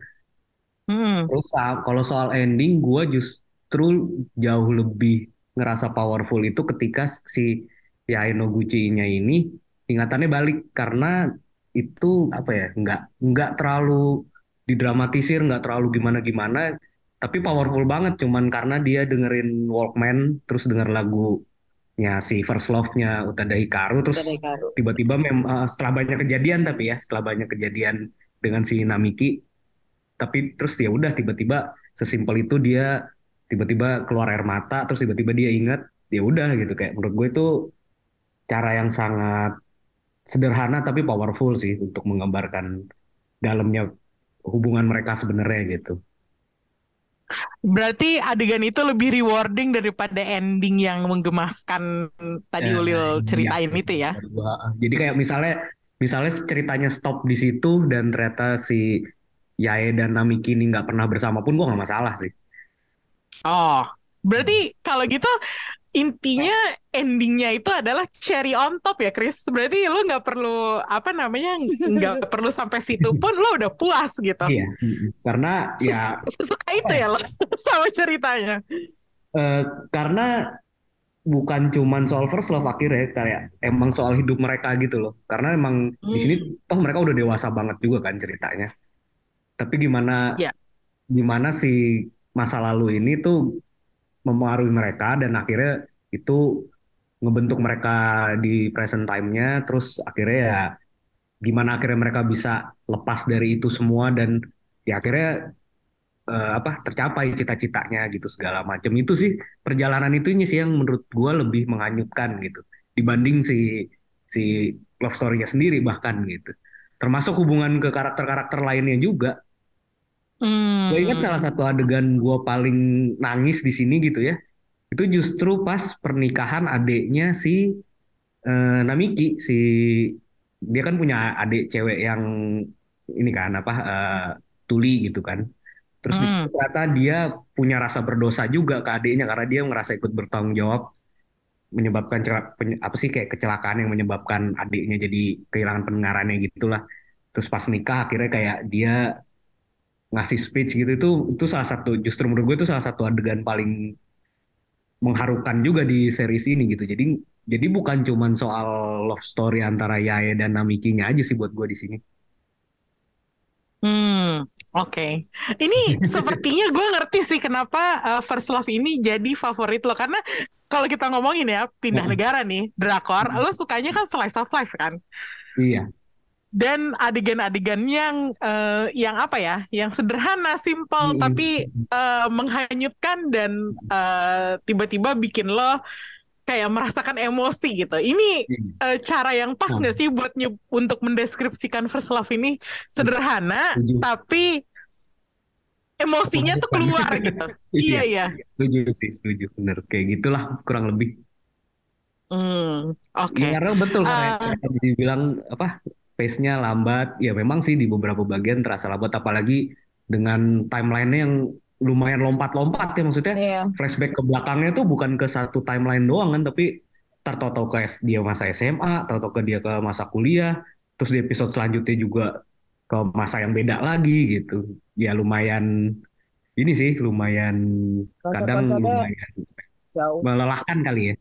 Hmm. Terus kalau soal ending, gue justru jauh lebih ngerasa powerful itu ketika si Yae Noguchi-nya ini ingatannya balik karena itu apa ya nggak nggak terlalu didramatisir, nggak terlalu gimana-gimana, tapi powerful banget. Cuman karena dia dengerin Walkman, terus denger lagunya si First Love-nya Utada Hikaru, terus tiba-tiba mem- eh, setelah banyak kejadian tapi ya setelah banyak kejadian dengan si Namiki tapi terus ya udah tiba-tiba sesimpel itu dia tiba-tiba keluar air mata terus tiba-tiba dia ingat ya udah gitu. Kayak menurut gue itu cara yang sangat sederhana tapi powerful sih untuk menggambarkan dalamnya hubungan mereka sebenarnya gitu. Berarti adegan itu lebih rewarding daripada ending yang menggemaskan tadi Eh, Ulil iya ceritain sih. itu ya. Gua- Jadi kayak misalnya misalnya ceritanya stop di situ dan ternyata si Yae dan Namiki ini nggak pernah bersama pun gue nggak masalah sih. Oh, berarti kalau gitu intinya endingnya itu adalah cherry on top ya, Chris. Berarti lu nggak perlu apa namanya nggak perlu sampai situ pun lo udah puas gitu. Iya, karena ya Sesuka itu ya lo sama ceritanya. Eh, karena bukan cuman soal first love akhirnya kayak emang soal hidup mereka gitu loh. Karena emang di sini toh mereka udah dewasa banget juga kan ceritanya. Tapi gimana Ya. gimana si masa lalu ini tuh mempengaruhi mereka dan akhirnya itu ngebentuk mereka di present time-nya. Terus akhirnya ya gimana akhirnya mereka bisa lepas dari itu semua dan ya akhirnya eh, apa tercapai cita-citanya gitu segala macam itu sih perjalanan itunya sih yang menurut gue lebih menghanyutkan gitu dibanding si si love story-nya sendiri bahkan gitu. Termasuk hubungan ke karakter-karakter lainnya juga Hmm. gue ingat salah satu adegan gue paling nangis di sini gitu ya itu justru pas pernikahan adiknya si eh, Namiki si dia kan punya adik cewek yang ini kan apa eh, tuli gitu kan terus Hmm. ternyata dia punya rasa berdosa juga ke adiknya karena dia merasa ikut bertanggung jawab menyebabkan apa sih kayak kecelakaan yang menyebabkan adiknya jadi kehilangan pendengarannya gitulah terus pas nikah akhirnya kayak dia ngasih speech gitu itu itu salah satu justru menurut gue itu salah satu adegan paling mengharukan juga di series ini gitu. Jadi jadi bukan cuman soal love story antara Yae dan Namiki-nya aja sih buat gue di sini. Hmm, oke. Ini sepertinya gue ngerti sih kenapa uh, First Love ini jadi favorit lo. Karena kalau kita ngomongin ya pindah negara nih drakor, lo sukanya kan slice of life kan? iya Dan adegan-adegan yang eh, yang apa ya, yang sederhana, simple Mm-mm. tapi eh, menghanyutkan dan eh, tiba-tiba bikin lo kayak merasakan emosi gitu. Ini Iya. eh, cara yang pas Hmm. nggak sih buat nye- untuk mendeskripsikan First Love ini sederhana Setuju. tapi emosinya tuh keluar gitu. Iya iya. Setuju sih, setuju. Bener. Kayak gitulah kurang lebih. Hmm, oke. Ya, karena betul karena yang tadi dibilang apa pace-nya lambat. Ya memang sih di beberapa bagian terasa lambat apalagi dengan timeline-nya yang lumayan lompat-lompat ya maksudnya Iya. flashback ke belakangnya tuh bukan ke satu timeline doang kan tapi tau-tau ke dia masa SMA, tau-tau ke dia ke masa kuliah, terus di episode selanjutnya juga ke masa yang beda lagi gitu. Ya lumayan ini sih lumayan kadang lumayan jauh. melelahkan kali ya.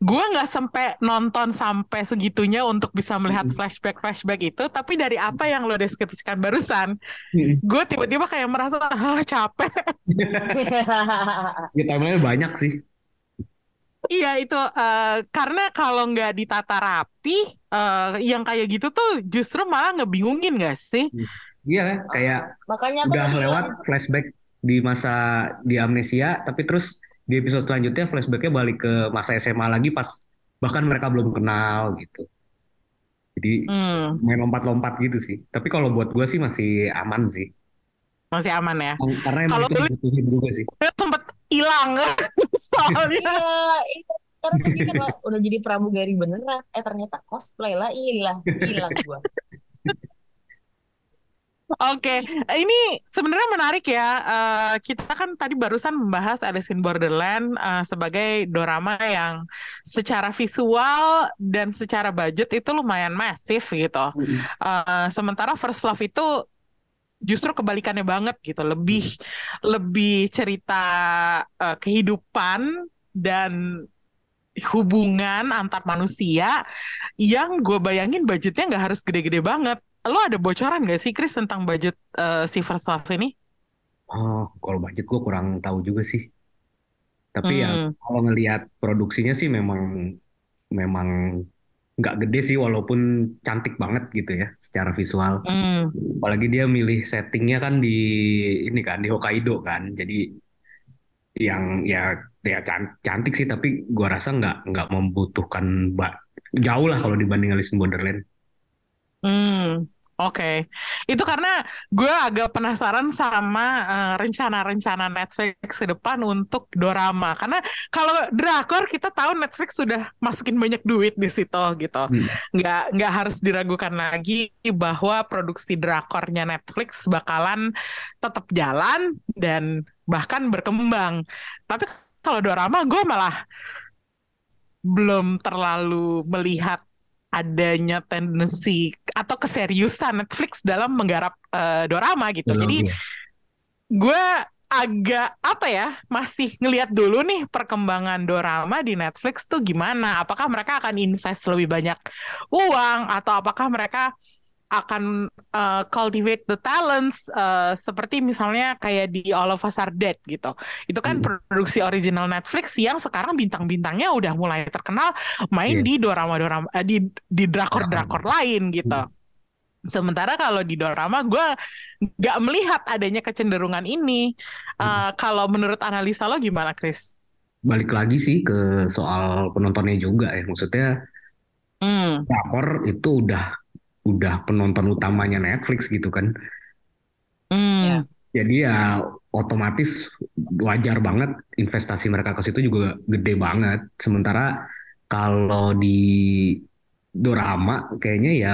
Gue nggak sampai nonton sampai segitunya untuk bisa melihat Mm. flashback flashback itu, tapi dari apa yang lo deskripsikan barusan, Mm. gue tiba-tiba kayak merasa ah capek. Ya timeline banyak sih. Iya itu eh, karena kalau nggak ditata rapi, eh, yang kayak gitu tuh justru malah ngebingungin gak sih? Iya kan kayak Makanya aku udah lewat flashback di masa di amnesia tapi terus di episode selanjutnya flashbacknya balik ke masa SMA lagi pas bahkan mereka belum kenal gitu jadi Hmm, main lompat-lompat gitu sih tapi kalau buat gue sih masih aman sih masih aman ya. karena emang Kalau itu dibutuhin juga sih gue sempet hilang soalnya. iya, iya. Karena lah, udah jadi pramugari beneran. Eh ternyata cosplay lah, hilang, hilang gua. Oke, ini sebenarnya menarik ya. Eh, kita kan tadi barusan membahas Alice in Borderland eh, sebagai dorama yang secara visual dan secara budget itu lumayan masif gitu. Eh, sementara First Love itu justru kebalikannya banget gitu, lebih lebih cerita eh, kehidupan dan hubungan antar manusia yang gue bayangin budgetnya nggak harus gede-gede banget. Lo ada bocoran gak sih Chris tentang budget eh, si First Love ini? oh kalau budget gue kurang tahu juga sih tapi ya Hmm. kalau ngelihat produksinya sih memang memang nggak gede sih walaupun cantik banget gitu ya secara visual Hmm. Apalagi dia milih settingnya kan di ini kan di Hokkaido kan, jadi yang ya ya can- cantik sih tapi gua rasa nggak nggak membutuhkan jauh lah kalau dibanding Alice in Borderland. Hmm, oke. Itu karena gue agak penasaran sama eh, rencana-rencana Netflix ke depan untuk dorama. Karena kalau drakor kita tahu Netflix sudah masukin banyak duit di situ gitu. Hmm. Nggak nggak harus diragukan lagi bahwa produksi drakornya Netflix bakalan tetap jalan dan bahkan berkembang. Tapi kalau dorama gue malah belum terlalu melihat adanya tendensi atau keseriusan Netflix dalam menggarap eh, dorama gitu. Jadi ya. gue agak apa ya masih ngelihat dulu nih perkembangan dorama di Netflix tuh gimana. Apakah mereka akan invest lebih banyak uang atau apakah mereka akan eh, cultivate the talents eh, seperti misalnya kayak di All of Us Are Dead gitu. Itu kan Hmm. produksi original Netflix yang sekarang bintang-bintangnya udah mulai terkenal main Iya. di dorama-dorama eh, di di drakor-drakor lain gitu. Hmm. Sementara kalau di dorama gue nggak melihat adanya kecenderungan ini. Hmm. Eh, kalau menurut analisa lo gimana, Chris? Balik lagi sih ke soal penontonnya juga ya, maksudnya Hmm, drakor itu udah udah penonton utamanya Netflix gitu kan. hmm, Jadi ya otomatis wajar banget investasi mereka ke situ juga gede banget. Sementara kalau di dorama kayaknya ya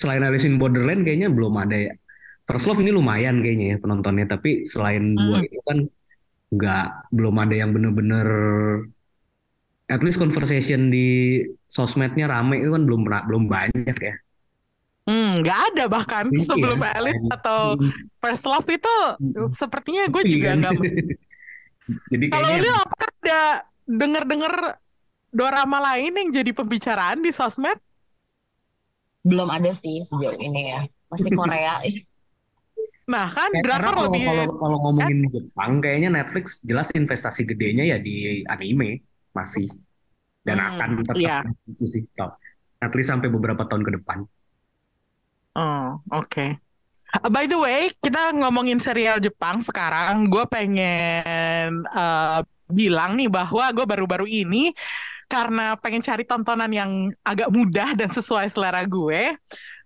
selain Alice in Borderland kayaknya belum ada ya. First Love ini lumayan kayaknya ya penontonnya, tapi selain dua Hmm. itu kan nggak belum ada yang bener-bener at least conversation di sosmednya rame itu kan belum pernah- belum banyak ya. hmm, nggak ada bahkan Iya. sebelum Alice atau First Love itu Hmm. sepertinya gue Iya juga kan? nggak. Jadi Kalau kayaknya lu apakah ada denger-denger dorama lain yang jadi pembicaraan di sosmed? Belum ada sih sejauh ini ya. Masih Korea. Ih, Nah kan drakor kalau lebih kalau kalau ngomongin Jepang kayaknya Netflix jelas investasi gedenya ya di anime masih dan Hmm, akan tetap iya. itu sih top. At least sampai beberapa tahun ke depan. Oh, oke. Uh, By the way, kita ngomongin serial Jepang sekarang. Gue pengen uh, bilang nih bahwa gue baru-baru ini karena pengen cari tontonan yang agak mudah dan sesuai selera gue,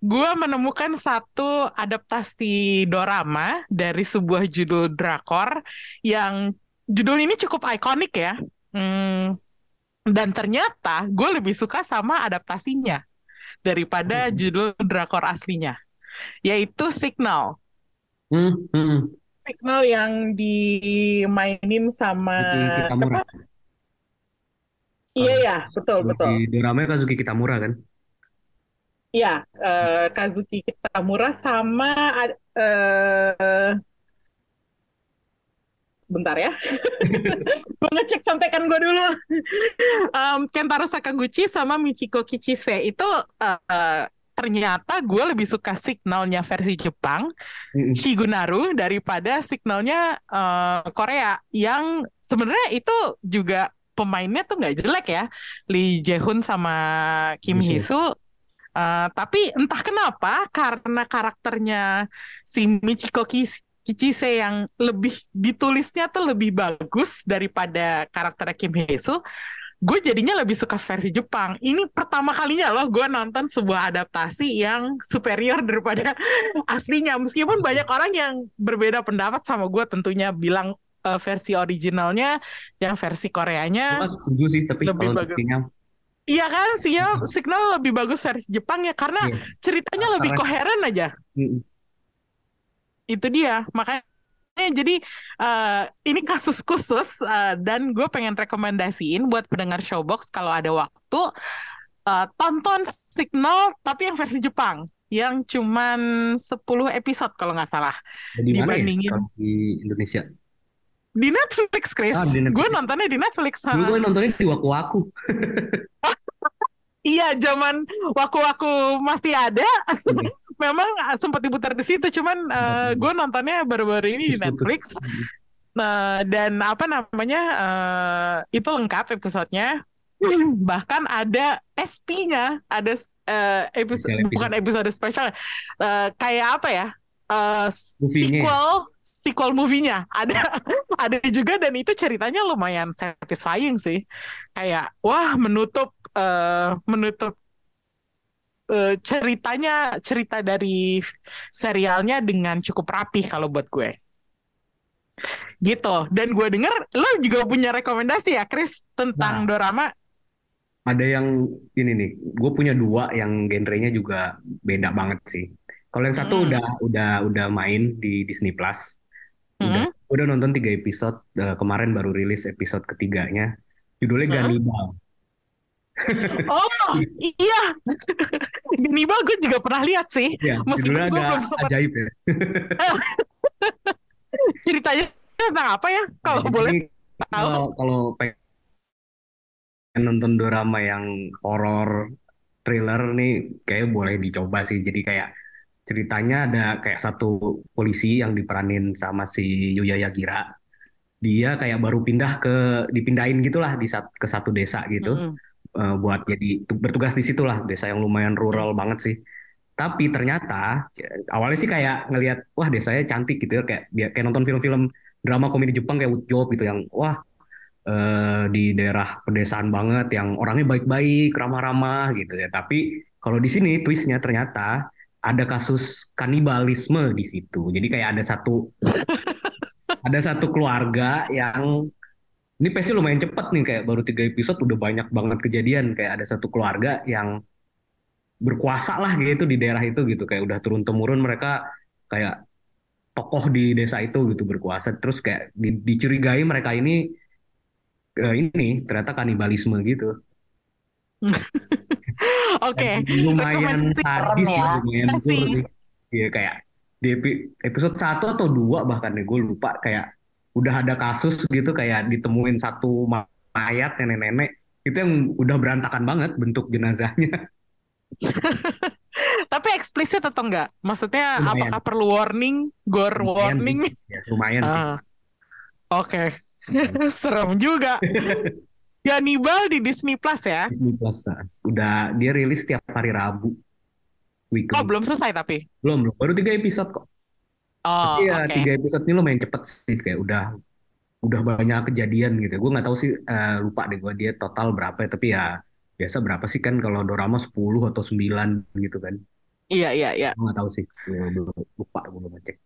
gue menemukan satu adaptasi dorama dari sebuah judul drakor yang judul ini cukup ikonik ya. Hmm, dan ternyata gue lebih suka sama adaptasinya daripada Hmm. judul drakor aslinya, yaitu Signal. Hmm, hmm. Signal yang dimainin sama Kitamura. siapa? Iya ya, betul betul. Di drama Kazuki Kitamura kan? Iya, eh, Kazuki Kitamura sama eh, bentar ya. gue ngecek contekan gue dulu. Em, Kentaro Sakaguchi sama Michiko Kichise itu eh, ternyata gue lebih suka signalnya versi Jepang Mm-mm. Shigunaru daripada signalnya eh, Korea yang sebenarnya itu juga pemainnya tuh nggak jelek ya Lee Jae-hoon sama Kim Bisa. Hee-soo Eh, tapi entah kenapa karena karakternya si Michiko Kis- Kichise yang lebih ditulisnya tuh lebih bagus daripada karakter Kim Hee-soo gue jadinya lebih suka versi Jepang. Ini pertama kalinya loh gue nonton sebuah adaptasi yang superior daripada aslinya. Meskipun banyak orang yang berbeda pendapat sama gue tentunya bilang eh, versi originalnya, yang versi Koreanya. Setuju sih, tapi Lebih bagus. sinyal, Iya kan, signal, signal lebih bagus versi Jepang ya karena Iya. ceritanya lebih koheren aja. Itu dia, makanya jadi eh, ini kasus khusus eh, dan gue pengen rekomendasiin buat pendengar Showbox kalau ada waktu eh, tonton Signal tapi yang versi Jepang yang cuman 10 episode kalau nggak salah Di ya Dibandingin- kalau di Indonesia? di Netflix Chris. Ah. Gue nontonnya di Netflix. Gue nontonnya di Waku Waku. Iya, zaman waku-waku masih ada. Memang eh, sempat diputar di situ, cuman eh, gue nontonnya baru-baru ini di. Netflix. Nah, dan apa namanya eh, itu lengkap episodenya. Bahkan ada SP-nya, ada eh, episode bukan episode spesial, eh, kayak apa ya? Movie-nya ya? sequel sequel movie-nya ada ada juga dan itu ceritanya lumayan satisfying sih. Kayak wah menutup eh, menutup eh, ceritanya cerita dari serialnya dengan cukup rapih kalau buat gue. Gitu. Dan gue denger lo juga punya rekomendasi ya, Chris, tentang Nah. dorama. Ada yang ini nih, gue punya dua yang genrenya juga beda banget sih. Kalau yang satu Hmm. udah udah udah main di Disney Plus, udah Hmm. udah nonton tiga episode eh, kemarin baru rilis episode ketiganya, judulnya Hmm. Gannibal. Oh, iya. Gannibal gue juga pernah lihat sih. Ya, Meskipun gue agak belum sempat ajaib ya. ceritanya tentang apa ya? Kalau Jadi, boleh tahu. Kalau kalau pengen nonton drama yang horor thriller nih kayak boleh dicoba sih. Jadi kayak ceritanya ada kayak satu polisi yang diperanin sama si Yuya Yagira. Dia kayak baru pindah ke dipindahin gitulah di ke satu desa gitu Mm-mm. Eh, buat jadi tu- bertugas di situlah desa yang lumayan rural banget sih. Tapi ternyata ya, awalnya sih kayak ngelihat wah desanya cantik gitu ya kayak kayak nonton film-film drama komedi Jepang kayak Job gitu yang wah eh, di daerah pedesaan banget yang orangnya baik-baik, ramah-ramah gitu ya. Tapi kalau di sini twistnya ternyata ada kasus kanibalisme di situ. Jadi kayak ada satu ada satu keluarga yang ini pasti lumayan cepet nih kayak baru tiga episode udah banyak banget kejadian kayak ada satu keluarga yang berkuasa lah gitu di daerah itu gitu kayak udah turun temurun mereka kayak tokoh di desa itu gitu berkuasa terus kayak di- dicurigai mereka ini eh, ini ternyata kanibalisme gitu Oke. Dan lumayan sadis ya, ya. lumayan Iya gore sih. Iya kayak di epi- episode 1 atau dua bahkan nih gue lupa kayak udah ada kasus gitu kayak ditemuin satu ma- mayat nenek-nenek itu yang udah berantakan banget bentuk jenazahnya Tapi eksplisit atau enggak? Maksudnya Lumayan. apakah perlu warning, gore Lumayan warning? sih. Ya, lumayan sih Ah, Oke. Serem juga. Hannibal di Disney Plus ya? Disney Plus nah. udah dia rilis tiap hari Rabu Oh, weekend belum selesai tapi. belum belum baru tiga episode kok Oh, Tapi ya oke. tiga episode ini lumayan cepet sih kayak udah udah banyak kejadian gitu. Gue nggak tahu sih eh, lupa deh gue dia total berapa ya, tapi ya biasa berapa sih kan kalau dorama 10 atau 9 gitu kan. Iya, iya, iya. Gue nggak tahu sih. Gue lupa gue belum ngecek.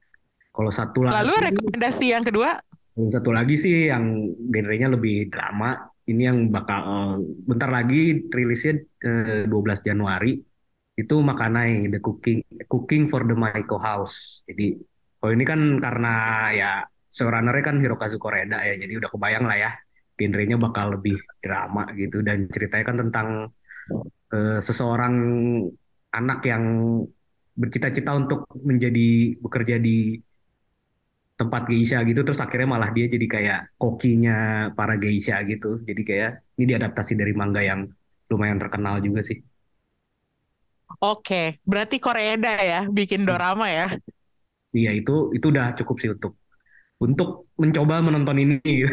Kalau satu Lalu lagi rekomendasi yang kedua? yang satu lagi sih yang genrenya lebih drama. Ini yang bakal eh, bentar lagi rilisnya eh, 12 Januari. Itu Makanai The Cooking Cooking for the Maiko House. Jadi kalau ini kan karena ya showrunnernya kan Hirokazu Koreda ya. Jadi udah kebayang lah ya genrenya bakal lebih drama gitu dan ceritanya kan tentang eh, seseorang anak yang bercita-cita untuk menjadi bekerja di tempat geisha gitu terus akhirnya malah dia jadi kayak kokinya para geisha gitu jadi kayak ini diadaptasi dari manga yang lumayan terkenal juga sih Oke, berarti Koreeda ya bikin dorama ya. Iya itu itu udah cukup sih untuk untuk mencoba menonton ini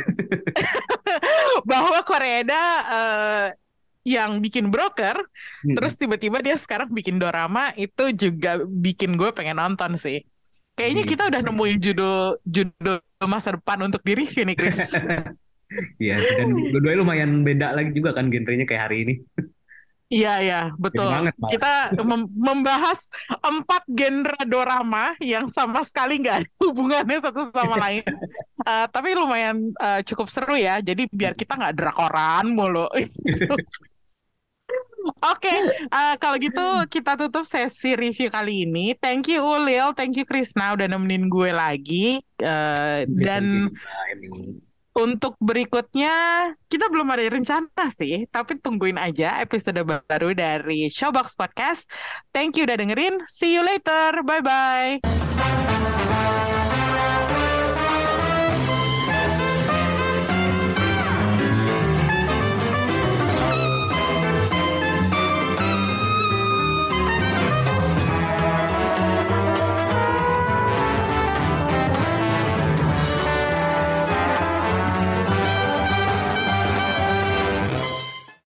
Bahwa Koreeda eh, yang bikin broker, Hmm. terus tiba-tiba dia sekarang bikin dorama itu juga bikin gue pengen nonton sih. Kayaknya kita udah nemuin judul judul masa depan untuk di review nih, Chris. Iya dan dua-duanya lumayan beda lagi juga kan genrenya kayak hari ini Iya, iya, betul. banget. Kita mem- membahas empat genre dorama yang sama sekali nggak ada hubungannya satu sama lain. Eh, tapi lumayan eh, cukup seru ya. Jadi biar kita nggak drakoran mulu. Oke, eh, kalau gitu kita tutup sesi review kali ini. Thank you Ulil, thank you Krisna udah nemenin gue lagi. Eh, dan untuk berikutnya kita belum ada rencana sih, tapi tungguin aja episode baru dari Showbox Podcast. Thank you udah dengerin. See you later. Bye bye.